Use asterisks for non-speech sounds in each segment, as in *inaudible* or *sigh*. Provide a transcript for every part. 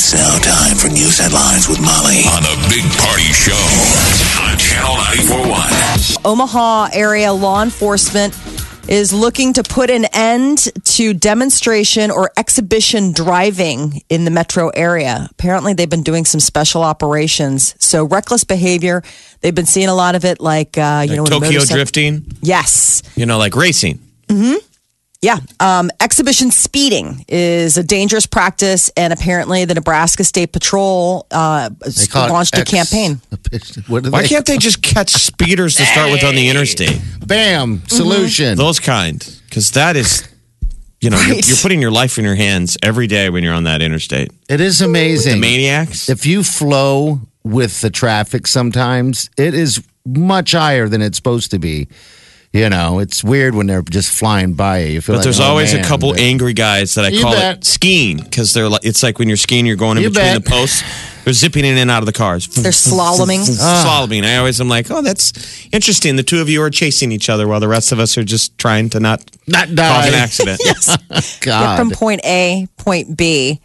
It's now time for news headlines with Molly on the Big Party Show on Channel 941. Omaha area law enforcement is looking to put an end to demonstration or exhibition driving in the metro area. Apparently, they've been doing some special operations. So, reckless behavior, they've been seeing a lot of it, like, uh, you know, when Tokyo motorcycle- drifting, Yes. you know, like racing. Yeah. Um, exhibition speeding is a dangerous practice, and apparently, the Nebraska State Patrol uh, They call it launched a X- campaign. *laughs* What Why they- can't they just catch speeders to start with on the interstate? Bam! Solution. Those kind. Because that is, you know, you're, Right. you're putting your life in your hands every day when you're on that interstate. It is The amazing. maniacs. If you flow with the traffic sometimes, it is much higher than it's supposed to be. You know, it's weird when they're just flying by you. you feel But like, there's oh, always man, a couple but- angry guys that I You call bet. it skiing because they're like it's like when you're skiing, you're going in You between bet. the posts. They're zipping in and out of the cars. They're slaloming. *laughs* Ah. Slaloming. I always am like, oh, that's interesting. The two of you are chasing each other while the rest of us are just trying to not Not die. cause an accident. *laughs* Get God. from point A, point B.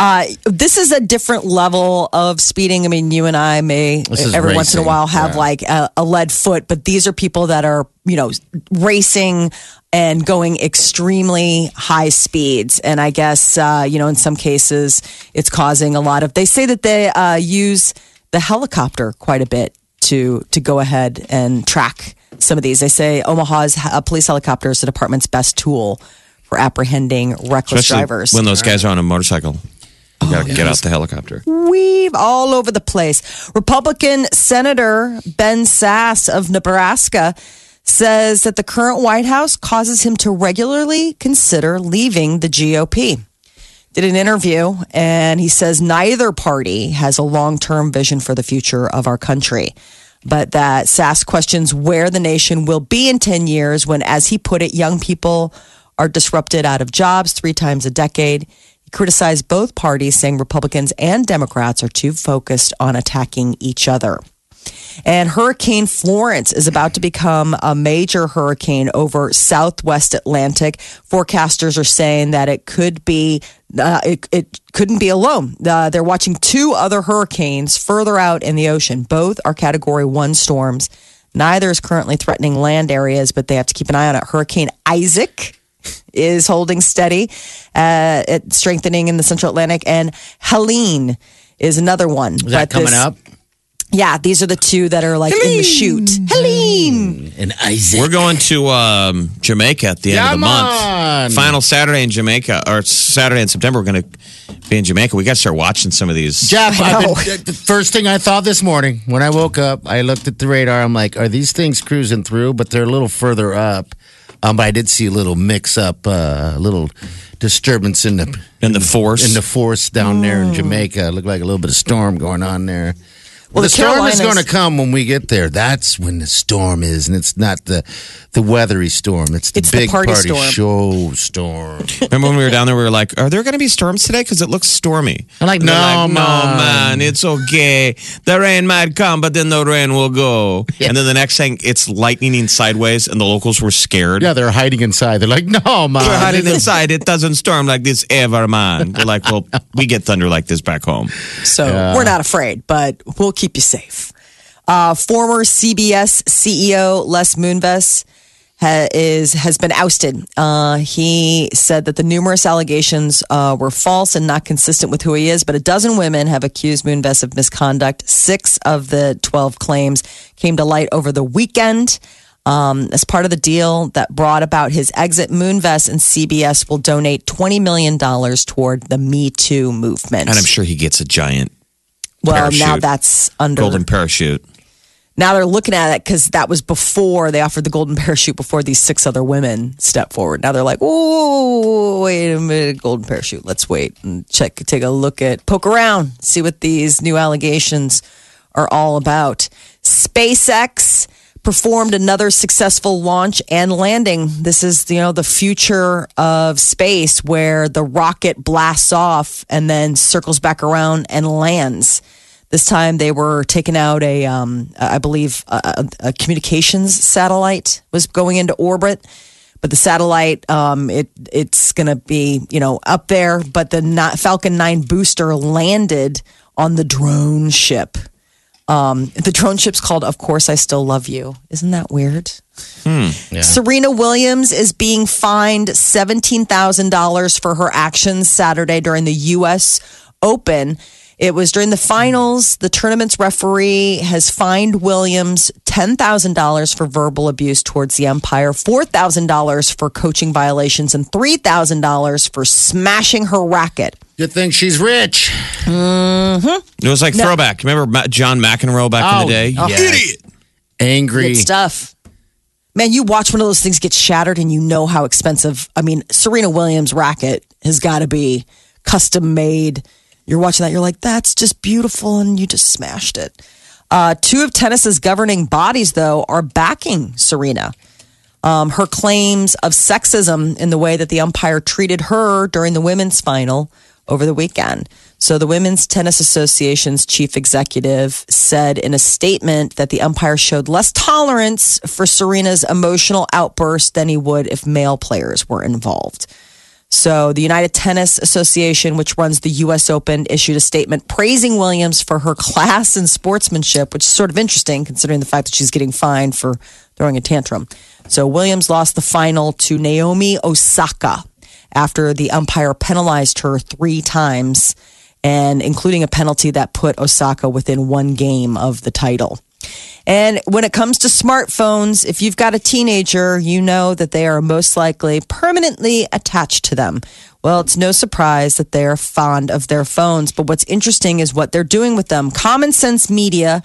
Uh, this is a different level of speeding. I mean, you and I may every once in a while have yeah. like a, a lead foot, but these are people that are, you know, racing and going extremely high speeds. And I guess, uh, you know, in some cases, it's causing a lot of, they say that they uh, use the helicopter quite a bit to, to go ahead and track some of these. They say Omaha's uh, police helicopter is the department's best tool for apprehending reckless Especially drivers. when those guys are on a motorcycle. You got to oh, get out the helicopter. weave all over the place. Republican Senator Ben Sasse of Nebraska says that the current White House causes him to regularly consider leaving the GOP. Did an interview and he says neither party has a long term vision for the future of our country. But that Sasse questions where the nation will be in 10 years when, as he put it, young people are disrupted out of jobs three times a decade. He criticized both parties, saying Republicans and Democrats are too focused on attacking each other. And Hurricane Florence is about to become a major hurricane over Southwest Atlantic. Forecasters are saying that it could be, uh, it, it couldn't be alone. Uh, they're watching two other hurricanes further out in the ocean. Both are Category One storms. Neither is currently threatening land areas, but they have to keep an eye on it. Hurricane Isaac is holding steady, uh, it strengthening in the Central Atlantic, and Helene is another one. Is that But coming this- up? yeah, these are the two that are like in the shoot. Helene. And Isaac. We're going to um, Jamaica at the end of the month. on. Final Saturday in Jamaica, or Saturday in September, we're going to be in Jamaica. We got to start watching some of these. Jeff, I I've been- the first thing I thought this morning when I woke up, I looked at the radar. I'm like, are these things cruising through? But they're a little further up. Um, but I did see a little mix up, uh, a little disturbance in the In the force. in the force down there in Jamaica. It looked like a little bit of storm going on there. Well, the, the storm is going to come when we get there. That's when the storm is, and it's not the the weathery storm. It's the It's the big party party, storm. show storm. Remember when we were down there, we were like, are there going to be storms today? Because it looks stormy. I'm like, And no, like, no, man. man, it's okay. The rain might come, but then the rain will go. And then the next thing, it's lightning sideways, and the locals were scared. Yeah, they're hiding inside. They're like, no, man. We're hiding *laughs* inside. It doesn't storm like this ever, man. We're like, well, we get thunder like this back home. So we're not afraid, but we'll keep you safe. Uh, former CBS CEO Les Moonves ha- is has been ousted. Uh, he said that the numerous allegations uh, were false and not consistent with who he is. But a dozen women have accused Moonves of misconduct. Six of the twelve claims came to light over the weekend. Um, as part of the deal that brought about his exit, Moonves and CBS will donate $20 million toward the Me Too movement. And I'm sure he gets a giant well, now that's under golden parachute. now they're looking at it because that was before they offered the golden *laughs* parachute before these six other women stepped forward. Now they're like, oh, wait a minute, golden parachute. Let's wait and check, take a look at, poke around, see what these new allegations are all about. SpaceX performed another successful launch and landing. This is, you know, the future of space where the rocket blasts off and then circles back around and lands. This time they were taking out a, um, I believe, a, a, communications satellite was going into orbit. But the satellite, um, it it's going to be you know up there. But the Falcon 9 booster landed on the drone ship. Um, the drone ship's called "Of Course I Still Love You." Isn't that weird? Hmm, yeah. Serena Williams is being fined seventeen thousand dollars for her actions Saturday during the U.S. Open it was during the finals. The tournament's referee has fined Williams $10,000 for verbal abuse towards the umpire, $4,000 for coaching violations, and $3,000 for smashing her racket. Good thing she's rich. Mm-hmm. It was like throwback. Remember John McEnroe back oh, in the day? Oh, yes. Idiot. Angry. Good stuff. Man, you watch one of those things get shattered and you know how expensive. I mean, Serena Williams' racket has got to be custom made you're watching that, you're like, that's just beautiful, and you just smashed it. Uh, two of tennis's governing bodies, though, are backing Serena. Um, her claims of sexism in the way that the umpire treated her during the women's final over the weekend. So, the Women's Tennis Association's chief executive said in a statement that the umpire showed less tolerance for Serena's emotional outburst than he would if male players were involved. So, the United Tennis Association, which runs the U.S. Open, issued a statement praising Williams for her class and sportsmanship, which is sort of interesting considering the fact that she's getting fined for throwing a tantrum. So, Williams lost the final to Naomi Osaka after the umpire penalized her three times, and including a penalty that put Osaka within one game of the title. And when it comes to smartphones, if you've got a teenager, you know that they are most likely permanently attached to them. Well, it's no surprise that they're fond of their phones. But what's interesting is what they're doing with them. Common Sense Media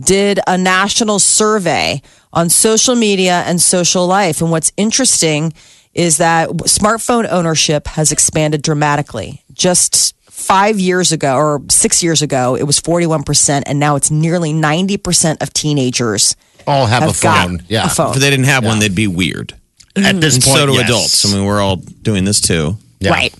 did a national survey on social media and social life. And what's interesting is that smartphone ownership has expanded dramatically. Just five years ago or six years ago, it was 41%, and now it's nearly 90% of teenagers all have, have a phone. Yeah. A phone. If they didn't have yeah. one, they'd be weird. At this and point, so do yes. adults. I mean, we're all doing this too. Yeah. Right.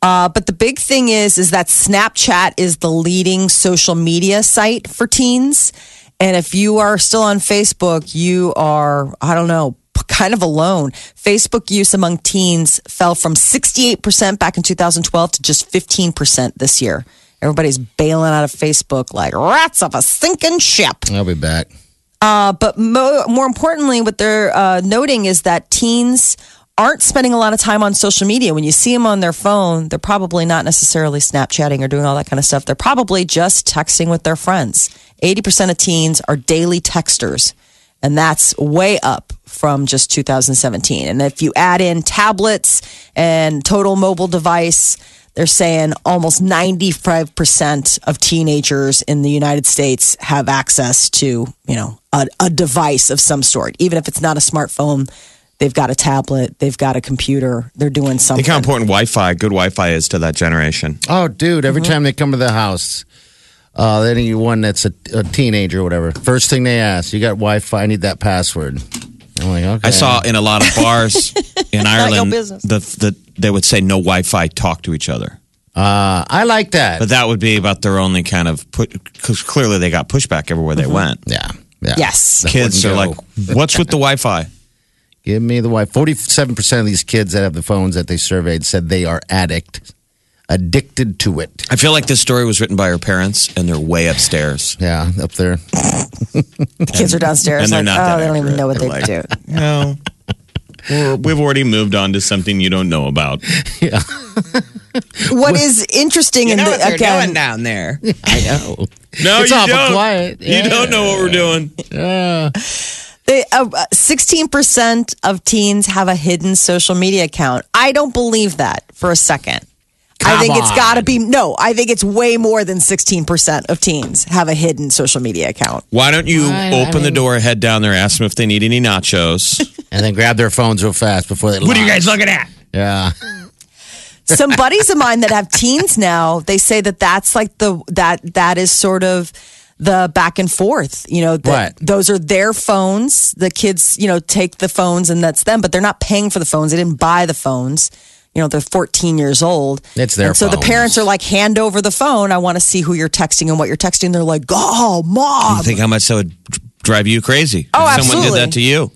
Uh, but the big thing is, is that Snapchat is the leading social media site for teens. And if you are still on Facebook, you are, I don't know, kind of alone. Facebook use among teens fell from 68% back in 2012 to just 15% this year. Everybody's bailing out of Facebook like rats off a sinking ship. I'll be back. Uh, but mo- more importantly, what they're uh, noting is that teens aren't spending a lot of time on social media. When you see them on their phone, they're probably not necessarily Snapchatting or doing all that kind of stuff. They're probably just texting with their friends. 80% of teens are daily texters, and that's way up from just 2017. And if you add in tablets and total mobile device, they're saying almost 95% of teenagers in the United States have access to, you know, a, a device of some sort. Even if it's not a smartphone, they've got a tablet, they've got a computer, they're doing something. Think how important Wi-Fi, good Wi-Fi is to that generation. Oh, dude, every mm-hmm. time they come to the house, uh, anyone that's a, a teenager or whatever, first thing they ask, you got Wi-Fi, I need that password. I'm like, okay. I saw in a lot of bars *laughs* in Ireland the, the they would say no Wi-Fi, talk to each other. Uh, I like that. But that would be about their only kind of put because clearly they got pushback everywhere they went. Yeah, yeah. Yes. Kids are like, what's with the Wi-Fi? *laughs* Give me the Wi. Forty-seven percent of these kids that have the phones that they surveyed said they are addict, addicted to it. I feel like this story was written by her parents, and they're way upstairs. Yeah, up there. the kids are downstairs. And they're like, not oh, they don't even know what They're they like, do. *laughs* No. Or we've already moved on to something you don't know about. *laughs* Yeah, What is interesting in the, again, down there. *laughs* I know. No, It's you awful don't. quiet. You don't know what we're doing. Yeah. they, uh, 16% of teens have a hidden social media account. I don't believe that for a second. I think it's on. got to be no. I think it's way more than 16% of teens have a hidden social media account. Why don't you I- I open the mean- door, head down there, ask them if they need any nachos? *laughs* and then grab their phones real fast before they. what are you guys looking at? Yeah. Some *laughs* buddies of mine that have teens now, they say that that's like the that that is sort of the back and forth. You know, that What? those are their phones. The kids, you know, take the phones and that's them, but they're not paying for the phones. They didn't buy the phones. You know, they're 14 years old. It's their And so the parents are like, hand over the phone. I want to see who you're texting and what you're texting. They're like, oh, mom. You think how much that would drive you crazy? Oh, if someone did that to you.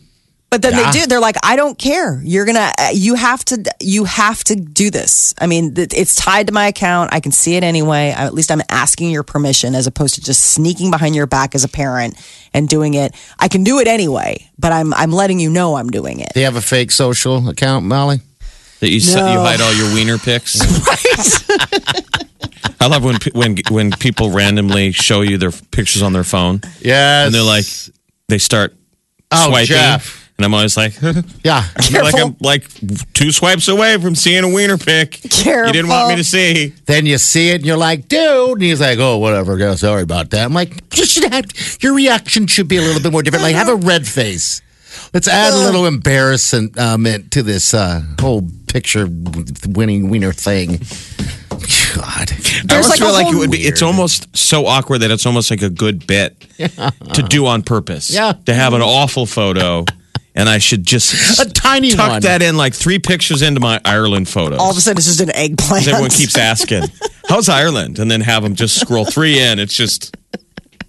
But then Yeah. they do. They're like, I don't care. You're gonna. uh, You have to. You have to do this. I mean, it's tied to my account. I can see it anyway. At least I'm asking your permission, as opposed to just sneaking behind your back as a parent and doing it. I can do it anyway, but I'm I'm letting you know I'm doing it. Do you have a fake social account, Molly? That you set, you hide all your wiener pics. *laughs* *laughs* I love when when when people randomly show you their pictures on their phone Yes. and they're like they start Oh, swiping, Jeff. and I'm always like, *laughs* yeah. like I'm like two swipes away from seeing a wiener pic. Careful. You didn't want me to see. Then you see it and you're like, dude. And he's like, oh, whatever. Yeah, sorry about that. I'm like, you should have, your reaction should be a little bit more different. Like, have a red face. Let's add a little embarrassment um, to this uh, whole picture winning wiener thing. God. I There's almost like a feel like whole- it would be. It's almost so awkward that it's almost like a good bit to do on purpose. Yeah. to have an awful photo, and I should just A tiny tuck one. that in like three pictures into my Ireland photos. All of a sudden, it's just an eggplant. 'Cause everyone keeps asking, *laughs* "How's Ireland?" and then have them just scroll three in. It's just,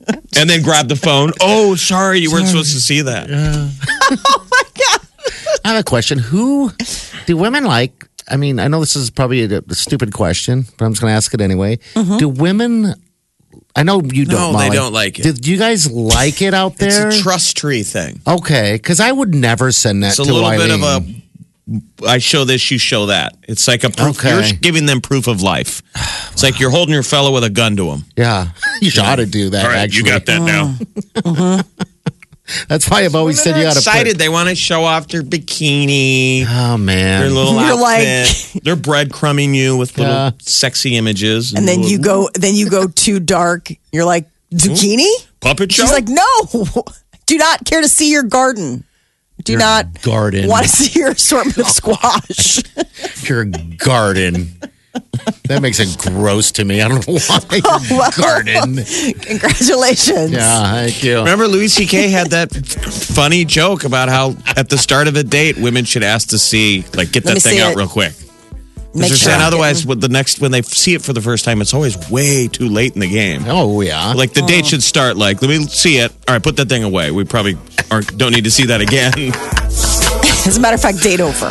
*laughs* and then grab the phone. Oh, sorry, you weren't supposed to see that. Yeah. *laughs* oh my god. I have a question. Who do women like? I mean, I know this is probably a, a stupid question, but I'm just going to ask it anyway. Mm-hmm. Do women? I know you don't. No, they don't like it. Did you guys like it out there? It's there? a trust tree thing. okay, because I would never send that It's a to little bit of a. I show this, you show that. It's like a proof. Okay. You're giving them proof of life. It's like you're holding your fellow with a gun to him. Yeah, *laughs* you ought to do that. All right, actually, you got that now. *laughs* Uh-huh. That's why I've always said you They're got to. excited. They want to show off their bikini, Oh man, their little *laughs* You're like- They're breadcrumbing you with little Yeah. sexy images, and then you go. Then you go too dark. You're like hmm? zucchini. puppet show. She's like, no. Do not care to see your garden. Do Your not garden. want to *laughs* see your assortment of squash. *laughs* your garden. that makes it gross to me. I don't know why. *laughs* Oh, Your garden. Congratulations. Yeah, thank you. Remember, Louis C.K. had that funny joke about how at the start of a date, women should ask to see, like, get Let that thing out it. real quick. Make They're sure saying otherwise, with the next when they see it for the first time, it's always way too late in the game. Oh yeah. Like the date oh. should start like, let me see it. All right, put that thing away. We probably aren't don't need to see that again. *laughs* As a matter of fact, date over.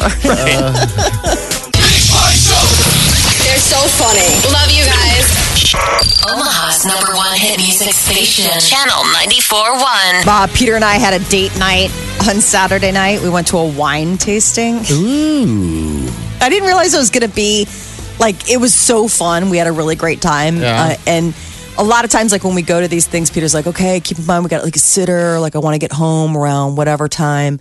They're so funny. Love you guys. Omaha's number one hit music station, Channel 94.1. Uh, Peter and I had a date night on Saturday night. We went to a wine tasting. Ooh. I didn't realize it was going to be like it was so fun. We had a really great time, Yeah. uh, and a lot of times, like when we go to these things, Peter's like, "Okay, keep in mind we got like a sitter. Like I want to get home around whatever time."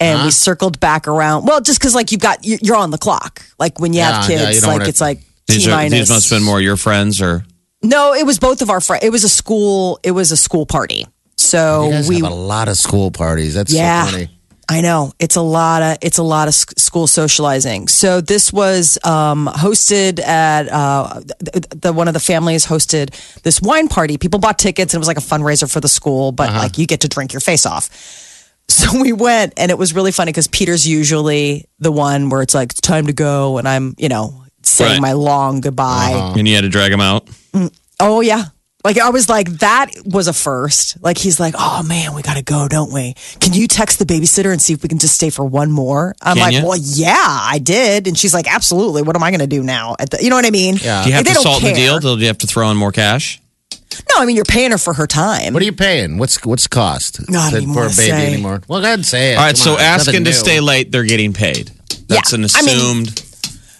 And we uh-huh. circled back around. Well, just because like you've got you're you're on the clock. Like when you have Yeah, yeah, kids, you don't like wanna- it's like These, T are, minus. these must have been more your friends or No, it was both of our friends. It was a school. It was a school party. So You guys we have a lot of school parties. That's yeah, so funny. I know it's a lot of it's a lot of sc- school socializing. So this was um, hosted at uh, the, the one of the families hosted this wine party. People bought tickets and it was like a fundraiser for the school, but Uh-huh. like you get to drink your face off. So *laughs* we went and it was really funny because Peter's usually the one where it's like it's time to go and I'm you know saying Right. my long goodbye. Uh-huh. and you had to drag him out. Oh yeah. Like I was like, that was a first. Like he's like, oh man, we gotta go, don't we? Can you text the babysitter and see if we can just stay for one more? I'm Can like, ya? well, yeah, I did. And she's like, absolutely. What am I gonna do now? At the, you know what I mean? Yeah. Do you have They to don't salt the care. deal? Do you have to throw in more cash? No, I mean you're paying her for her time. What are you paying? What's what's cost No, I don't Is even for a wanna baby say. anymore? Well, go ahead and say it. All right, Come so on, it's asking nothing to new. stay late, they're getting paid. That's Yeah, an I mean- assumed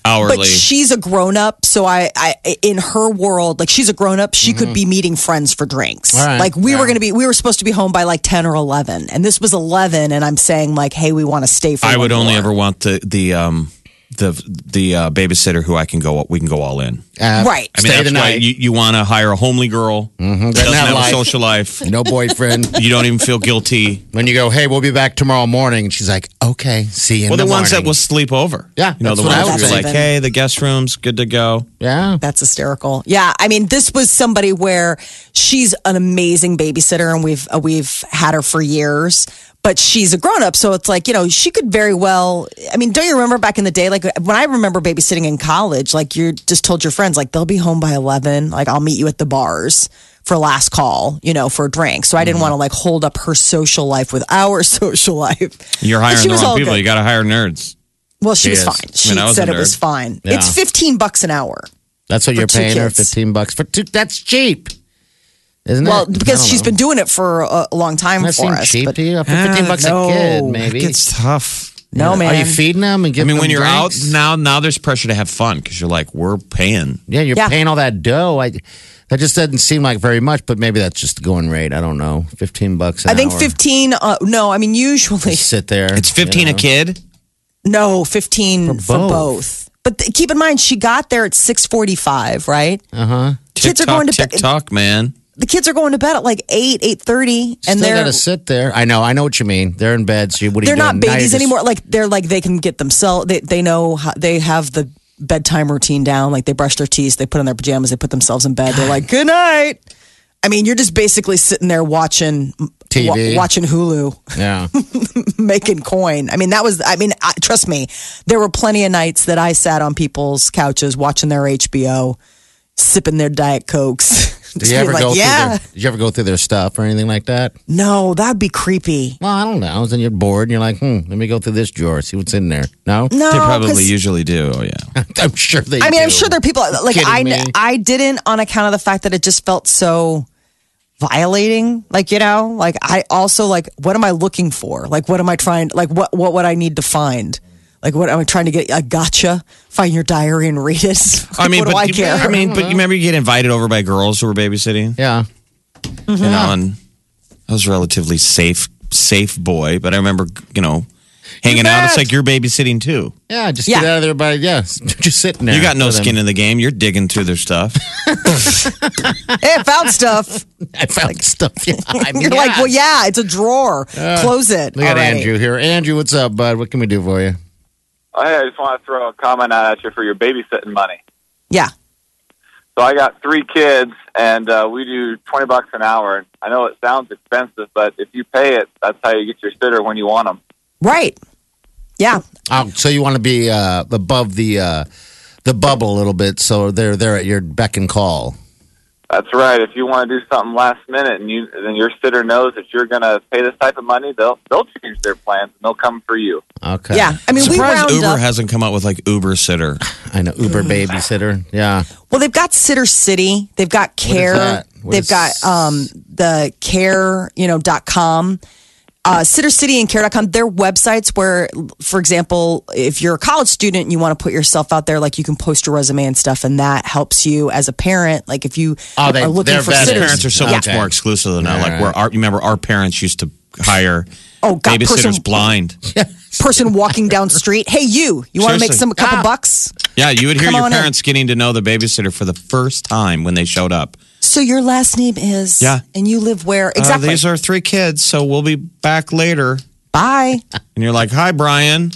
hourly. but she's a grown up, so I, I, in her world, like she's a grown up, she could be meeting friends for drinks. Mm-hmm. Right, Like we yeah. were gonna be, we were supposed to be home by like ten or eleven, and this was eleven, and I'm saying like, hey, we want to stay for. I would only more. ever want the the um the the uh, babysitter who I can go we can go all in. Uh, Right. I mean, stay that's why you, you want to hire a homely girl Mhm, that doesn't have have life. a social life. *laughs* no boyfriend. *laughs* You don't even feel guilty. when you go, hey, we'll be back tomorrow morning, and she's like, okay, see you in Well, the, the ones that morning. will sleep over. Yeah, you know the what ones was where you're like, hey, the guest room's good to go. yeah. That's hysterical. Yeah, I mean, this was somebody where she's an amazing babysitter, and we've uh, we've had her for years. But she's a grown up, so it's like you know she could very well. I mean, don't you remember back in the day? Like when I remember babysitting in college, like you just told your friends, like they'll be home by eleven. Like I'll meet you at the bars for last call, you know, for a drink. So I didn't mm-hmm. want to like hold up her social life with our *laughs* social life. You're hiring the wrong people. good. You got to hire nerds. Well, she She was is. fine. She I mean, I was said it was fine. Yeah. It's fifteen bucks an hour. That's what you're paying her, 15 bucks for two. That's cheap. Isn't Well, it? because I don't she's know. been doing it for a, a long time That for seems us. cheap but to you? For 15 bucks no. a kid, maybe. It's tough. no, man. Are you feeding them and giving? I giving mean, when them you're drinks? out now, now there's pressure to have fun because you're like, we're paying. Yeah, you're Yeah. paying all that dough. I, that just doesn't seem like very much, but maybe that's just the going rate. I don't know. 15 bucks an I think hour. 15. Uh, no, I mean, usually, Sit there. It's 15 you a kid. no, 15 for both. both. But th- keep in mind, she got there at 645, right? Uh-huh. Kids are going to bed. TikTok, man. The kids are going to bed at like 8, 8.30. And Still they're, got to sit there. I know. I know what you mean. They're in bed. So what are they're you not doing? Now you're babies just- anymore. Like, they're like, they can get themselves, they, they know, how, they have the bedtime routine down. Like, they brush their teeth, they put on their pajamas, they put themselves in bed. They're like, good night. I mean, you're just basically sitting there watching TV. wa- watching Hulu. Yeah. *laughs* making coin. I mean, that was, I mean, I, trust me, there were plenty of nights that I sat on people's couches watching their HBO, sipping their Diet Cokes. *laughs* Did you *laughs* ever being go like, yeah. through their, Did you ever go through their stuff or anything like that? No, that'd be creepy. Well, I don't know. Then you're bored and you're like, hmm, let me go through this drawer, see what's in there. No? No, They probably usually do. Oh, yeah. *laughs* I'm sure they I mean, I'm sure there are people like I, me? I didn't on account of the fact that it just felt so violating. Like, you know, like I also like, what am I looking for? Like, what am I trying, like, what, what would I need to find? Like, what am I trying to get? A gotcha? Find your diary and read it. *laughs* I mean, what but do I care? I mean, but you remember you get invited over by girls who were babysitting. Yeah. Mm-hmm. You know, and I was a relatively safe, safe boy. But I remember, you know, hanging out. It's bet. like you're babysitting too. Yeah, just Yeah. get out of there by, yeah, *laughs* just sitting there. You got no with them. skin in the game. You're digging through their stuff. *laughs* hey, I found stuff. I found stuff. Yeah. I mean, You're like, yeah. well, yeah, it's a drawer. Close it. Look at Already. Andrew here. Andrew, what's up, bud? What can we do for you? Hey, I just want to throw a comment out at you for your babysitting money. Yeah. So I got three kids, and uh, we do twenty bucks an hour. I know it sounds expensive, but if you pay it, that's how you get your sitter when you want them. Right. Yeah. Oh, so you want to be uh, above the uh, the bubble a little bit, so they're they're at your beck and call. That's right. If you want to do something last minute, and you then your sitter knows that you're going to pay this type of money, they'll they'll change their plans and they'll come for you. Okay. Yeah. I mean, we Surprised round Uber up. hasn't come out with like Uber sitter. I know Uber babysitter. Yeah. Well, they've got Sitter City. They've got Care. that? What They've is- got um, the Care, you know, dot com. Uh, Sitter City and Care.com, they're websites where, for example, if you're a college student and you want to put yourself out there, like you can post your resume and stuff, and that helps you as a parent. Like if you Oh, they- are looking for vetted. sitters. Parents are so Yeah. much more exclusive than now. All Like right. where our, you remember our parents used to hire Oh, God, babysitters person- blind. *laughs* person walking down the street. Hey, you, you want to make some a couple Ah. bucks? Yeah, you would hear Come your on in. parents getting to know the babysitter for the first time when they showed up. So your last name is Yeah. and you live where Uh, exactly? these are three kids, so we'll be back later. Bye. And you're like, "Hi, Brian."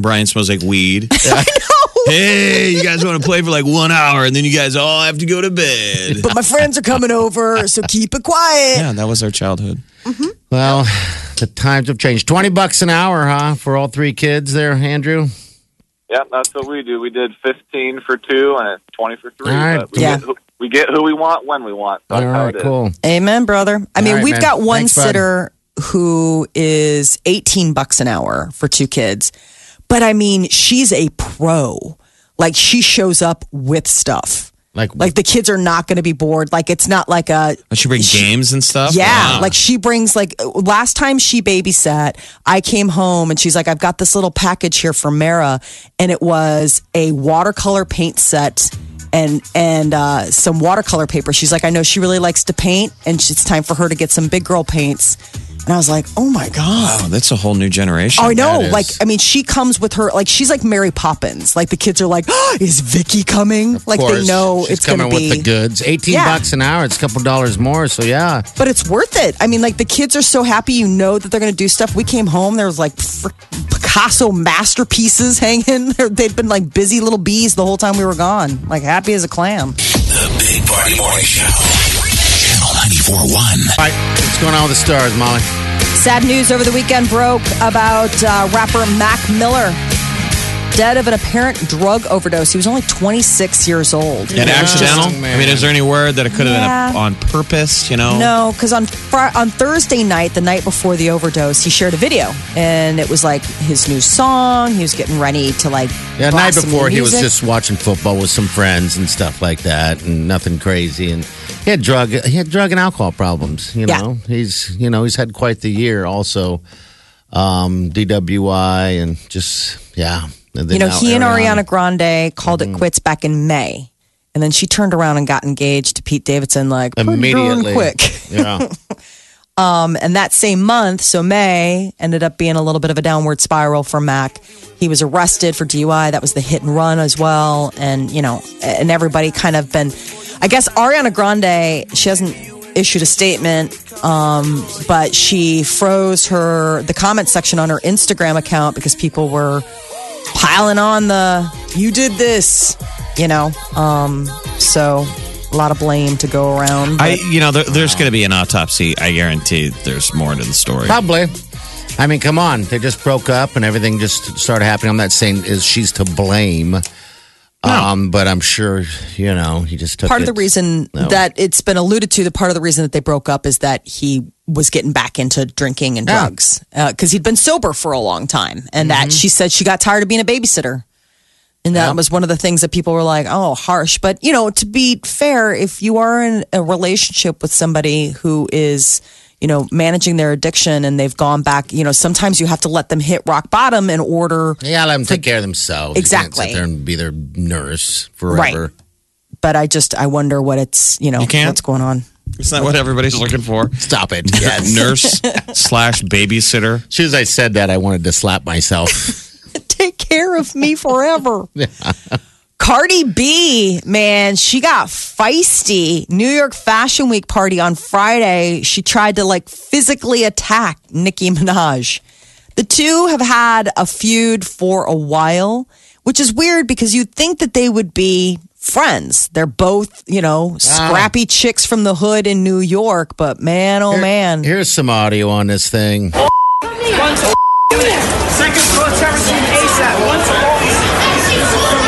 Brian smells like weed. *laughs* I know. Hey, you guys want to play for like one hour, and then you guys all have to go to bed. But my friends are coming over, so keep it quiet. Yeah, that was our childhood. Well, the times have changed. Twenty bucks an hour, huh, for all three kids there, Andrew? Yeah, that's what we do. We did fifteen for two, and twenty for three. All right. But we, Yeah. get who, we get who we want when we want. All That's how right, it is. cool. Amen, brother. I mean, right, we've man. got one Thanks, bud. sitter who is 18 bucks an hour for two kids. But I mean, she's a pro. Like she shows up with stuff. Like, Like the kids are not going to be bored. Like it's not like a Does she bring games and stuff? yeah, Wow. like she brings like last time she babysat, I came home and she's like, I've got this little package here for Mara, and it was a watercolor paint set and and uh, some watercolor paper. She's like, I know she really likes to paint, and it's time for her to get some big girl paints. And I was like, oh my god. Oh, that's a whole new generation. Oh, I know. Like, I mean, she comes with her, like, she's like Mary Poppins. Like, the kids are like, oh, is Vicky coming? like, they know she's it's coming be. with the goods. 18 Yeah. bucks an hour. It's a couple dollars more. So, yeah. But it's worth it. I mean, like, the kids are so happy. You know that they're going to do stuff. We came home, there was like Picasso masterpieces hanging. *laughs* They'd been like busy little bees the whole time we were gone, like happy as a clam. The Big Party Morning Show. Channel 94.1. All right. What's going on with the stars, Molly? Sad news over the weekend broke about uh, rapper Mac Miller. Dead of an apparent drug overdose. He was only 26 years old. And accidental? Interesting. I mean, is there any word that it could have Yeah. been a, on purpose, you know? No, because on Fri- on Thursday night, the night before the overdose, he shared a video, and it was like his new song. He was getting ready to like. Yeah, blast night some before he was music. just watching football with some friends and stuff like that, and nothing crazy. And he had drug he had drug and alcohol problems. You Yeah. know, he's you know he's had quite the year. Also, um, DWI and just yeah. You know, now he and Ariana. Ariana Grande called it quits back in May, and then she turned around and got engaged to Pete Davidson like immediately quick. Yeah, *laughs* Um, and that same month, so May ended up being a little bit of a downward spiral for Mac. He was arrested for DUI. That was the hit and run as well. And, you know, and everybody kind of been, I guess Ariana Grande, she hasn't issued a statement, um, but she froze her, the comment section on her Instagram account because people were piling on the, you did this, you know. Um, so a lot of blame to go around. I, you know, there, there's going to be an autopsy. I guarantee there's more to the story. probably. I mean, come on, they just broke up and everything just started happening. I'm not saying is she's to blame. Um, but I'm sure you know he just took part of it- the reason No. that it's been alluded to the part of the reason that they broke up is that he was getting back into drinking and drugs because he'd been sober for a long time and Mm-hmm. that she said she got tired of being a babysitter and that Yeah. was one of the things that people were like oh harsh but you know to be fair if you are in a relationship with somebody who is you know managing their addiction and they've gone back you know sometimes you have to let them hit rock bottom in order Yeah, let them take care of themselves. You can't Exactly. sit there and be their nurse forever. Right. but i just i wonder what it's you know You can't? what's going on It's not what everybody's looking for. Stop it. *laughs* Yes. Nurse slash babysitter. As soon as I said that, I wanted to slap myself. *laughs* take care of me forever. *laughs* Cardi B, man, she got feisty. New York Fashion Week party on Friday. She tried to like physically attack Nicki Minaj. The two have had a feud for a while, which is weird because you'd think that they would be friends. They're both, you know, scrappy chicks from the hood in New York, but man, oh man. Here's some audio on this thing. Second floor terrace ASAP. One I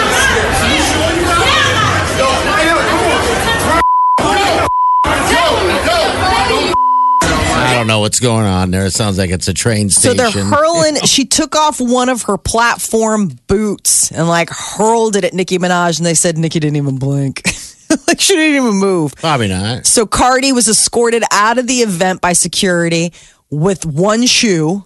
don't know what's going on there. It sounds like it's a train station. So they're hurling. *laughs* She took off one of her platform boots and like hurled it at Nicki Minaj, and they said Nicki didn't even blink. *laughs* like she didn't even move. Probably not. So Cardi was escorted out of the event by security with one shoe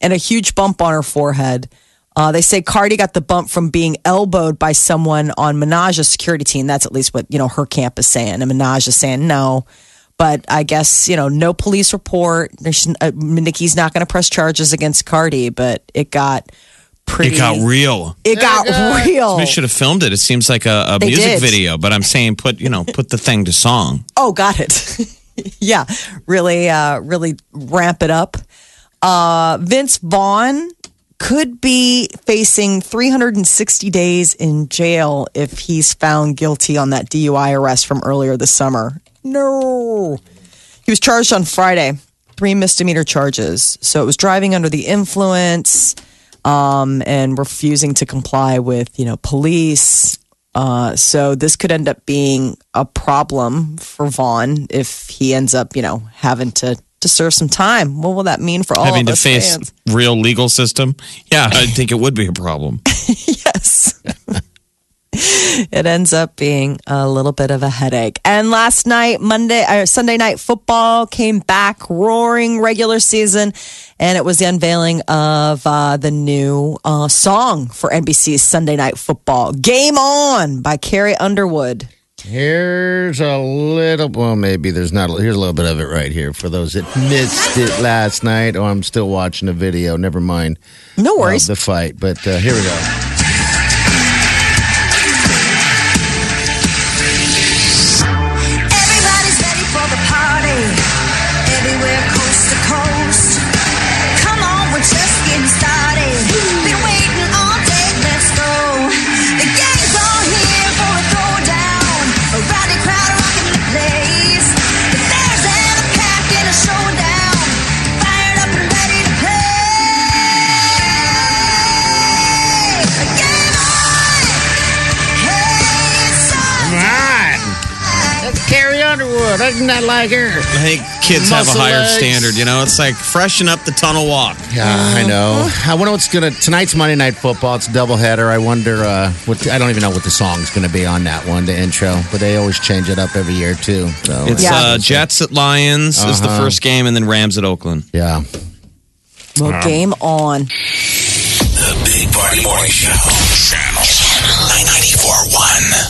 and a huge bump on her forehead. Uh, they say Cardi got the bump from being elbowed by someone on Minaj's security team. That's at least what you know her camp is saying, and Minaj is saying no. But I guess you know no police report. There's, uh, Nicki's not going to press charges against Cardi, but it got pretty. It got real. It got real. We should have filmed it. It seems like a, a music did. video, but I'm saying put you know put the thing to song. Oh, got it. *laughs* yeah, really, uh, really ramp it up. Uh, Vince Vaughn could be facing 360 days in jail if he's found guilty on that DUI arrest from earlier this summer. No. He was charged on Friday, three misdemeanor charges. So it was driving under the influence um, and refusing to comply with, you know, police. Uh, so this could end up being a problem for Vaughn if he ends up, you know, having to to serve some time. What will that mean for all Having of to us face fans? real legal system. Yeah, I think it would be a problem. *laughs* yes. *laughs* *laughs* it ends up being a little bit of a headache. And last night, Monday, uh, Sunday night football came back roaring regular season, and it was the unveiling of uh, the new uh, song for NBC's Sunday Night Football, "Game On" by Carrie Underwood. Here's a little. Well, maybe there's not. Here's a little bit of it right here for those that missed it last night. Oh, I'm still watching the video. Never mind. No uh, worries. the fight, but uh, here we go. Not like her. I think kids have a higher legs. standard. You know, it's like freshen up the tunnel walk. Yeah, I know. I wonder what's gonna tonight's Monday Night Football. It's a doubleheader. I wonder uh, what I don't even know what the song's gonna be on that one, the intro. But they always change it up every year too. So It's Yeah. uh, Jets at Lions is the Uh-huh. first game, and then Rams at Oakland. yeah. Well, game on. The Big Party Morning Show. Channel 941.